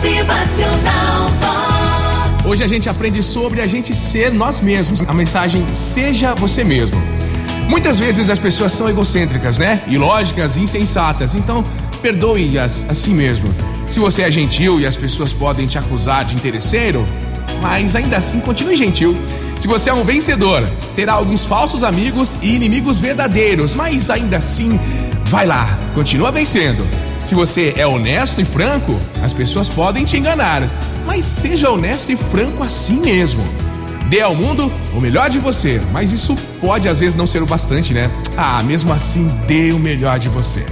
Motivacional Vox. Hoje a gente aprende sobre a gente ser nós mesmos. A mensagem seja você mesmo. Muitas vezes as pessoas são egocêntricas, né? Ilógicas insensatas. Então, perdoe-as assim mesmo. Se você é gentil e as pessoas podem te acusar de interesseiro, mas ainda assim continue gentil. Se você é um vencedor, terá alguns falsos amigos e inimigos verdadeiros, mas ainda assim, vai lá, continua vencendo. Se você é honesto e franco, as pessoas podem te enganar, mas seja honesto e franco assim mesmo. Dê ao mundo o melhor de você, mas isso pode às vezes não ser o bastante, né? Ah, mesmo assim, dê o melhor de você.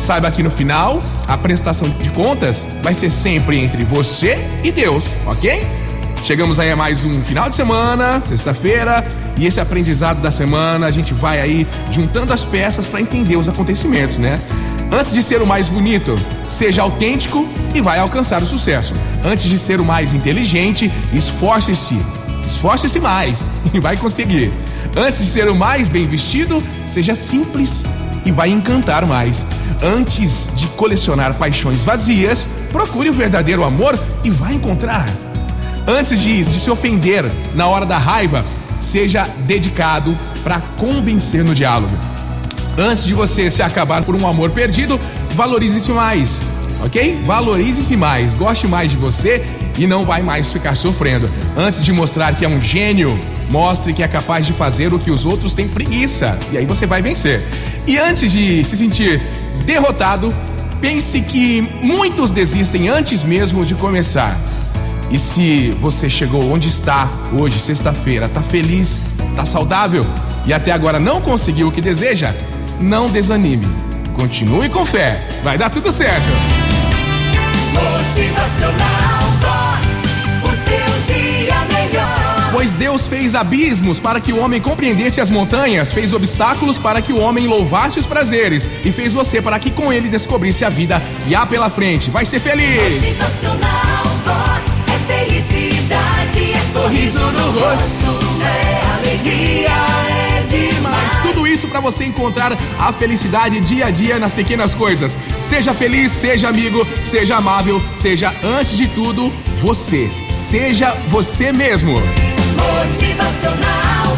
Saiba que no final, a prestação de contas vai ser sempre entre você e Deus, ok? Chegamos aí a mais um final de semana, sexta-feira, e esse aprendizado da semana a gente vai aí juntando as peças para entender os acontecimentos, né? Antes de ser o mais bonito, seja autêntico e vai alcançar o sucesso. Antes de ser o mais inteligente, esforce-se. Esforce-se mais e vai conseguir. Antes de ser o mais bem vestido, seja simples e vai encantar mais. Antes de colecionar paixões vazias, procure o verdadeiro amor e vai encontrar. Antes de, de se ofender na hora da raiva, seja dedicado para convencer no diálogo. Antes de você se acabar por um amor perdido, valorize-se mais, ok? Valorize-se mais, goste mais de você e não vai mais ficar sofrendo. Antes de mostrar que é um gênio, mostre que é capaz de fazer o que os outros têm preguiça e aí você vai vencer. E antes de se sentir derrotado, pense que muitos desistem antes mesmo de começar. E se você chegou onde está hoje, sexta-feira, tá feliz, tá saudável e até agora não conseguiu o que deseja, não desanime. Continue com fé, vai dar tudo certo. Motivacional Vox. O seu dia melhor. Pois Deus fez abismos para que o homem compreendesse as montanhas, fez obstáculos para que o homem louvasse os prazeres e fez você para que com ele descobrisse a vida e há pela frente. Vai ser feliz. Motivacional Vox. É felicidade, é sorriso no rosto. É alegria, para você encontrar a felicidade dia a dia nas pequenas coisas. Seja feliz, seja amigo, seja amável, seja antes de tudo você. Seja você mesmo. Motivacional